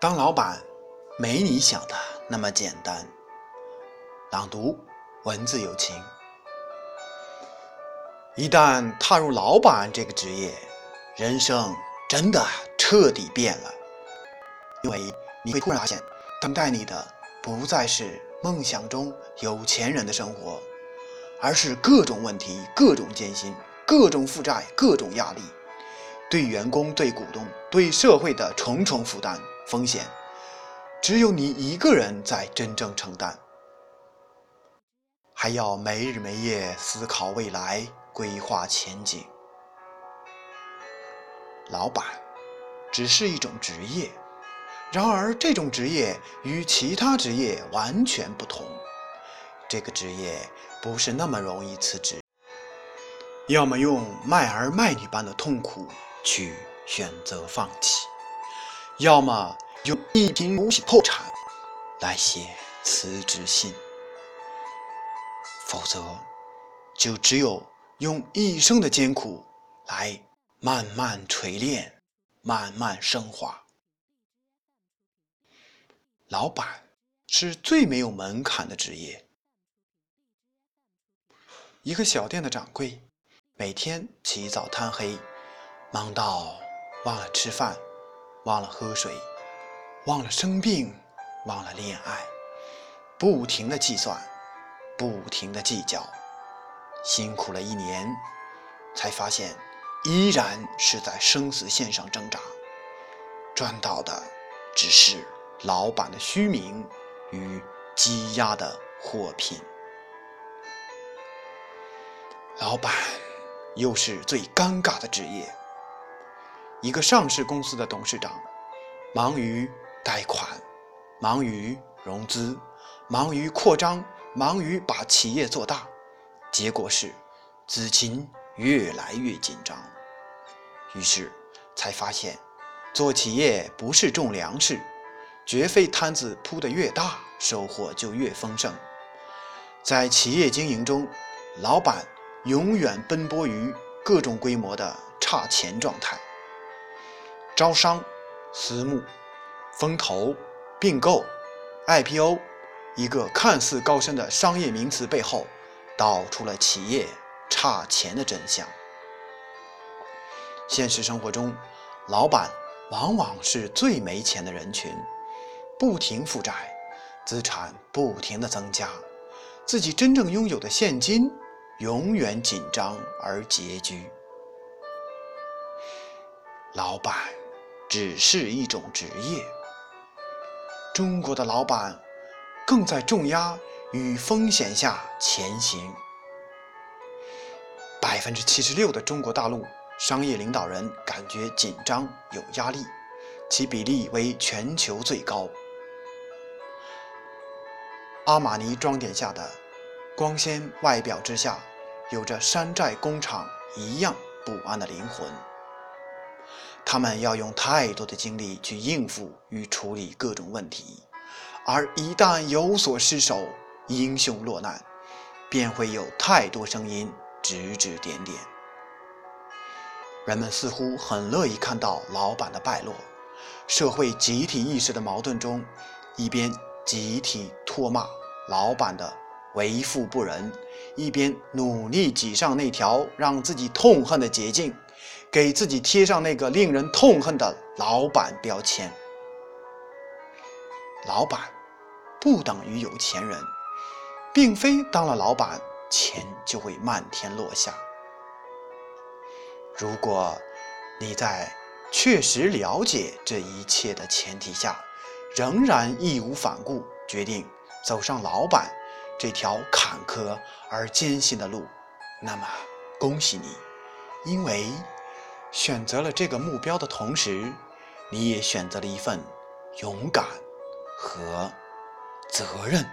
当老板没你想的那么简单。朗读，文字有情。一旦踏入老板这个职业，人生真的彻底变了，因为你会突然发现，等待你的不再是梦想中有钱人的生活，而是各种问题、各种艰辛、各种负债、各种压力，对员工、对股东、对社会的重重负担。风险，只有你一个人在真正承担，还要没日没夜思考未来，规划前景。老板只是一种职业，然而这种职业与其他职业完全不同。这个职业不是那么容易辞职，要么用卖儿卖女般的痛苦去选择放弃。要么用一贫如洗破产来写辞职信，否则就只有用一生的艰苦来慢慢锤炼、慢慢升华。老板是最没有门槛的职业。一个小店的掌柜，每天起早贪黑，忙到忘了吃饭。忘了喝水，忘了生病，忘了恋爱，不停的计算，不停的计较，辛苦了一年，才发现依然是在生死线上挣扎，赚到的只是老板的虚名与积压的货品。老板又是最尴尬的职业。一个上市公司的董事长，忙于贷款，忙于融资，忙于扩张，忙于把企业做大，结果是资金越来越紧张。于是才发现，做企业不是种粮食，绝非摊子铺得越大，收获就越丰盛。在企业经营中，老板永远奔波于各种规模的差钱状态。招商、私募、风投、并购、IPO，一个看似高深的商业名词背后，道出了企业差钱的真相。现实生活中，老板往往是最没钱的人群，不停负债，资产不停的增加，自己真正拥有的现金永远紧张而拮据。老板。只是一种职业。中国的老板更在重压与风险下前行。百分之七十六的中国大陆商业领导人感觉紧张有压力，其比例为全球最高。阿玛尼装点下的光鲜外表之下，有着山寨工厂一样不安的灵魂。他们要用太多的精力去应付与处理各种问题，而一旦有所失手，英雄落难，便会有太多声音指指点点。人们似乎很乐意看到老板的败落，社会集体意识的矛盾中，一边集体唾骂老板的为富不仁，一边努力挤上那条让自己痛恨的捷径。给自己贴上那个令人痛恨的老板标签。老板不等于有钱人，并非当了老板钱就会漫天落下。如果你在确实了解这一切的前提下，仍然义无反顾决定走上老板这条坎坷而艰辛的路，那么恭喜你，因为。选择了这个目标的同时，你也选择了一份勇敢和责任。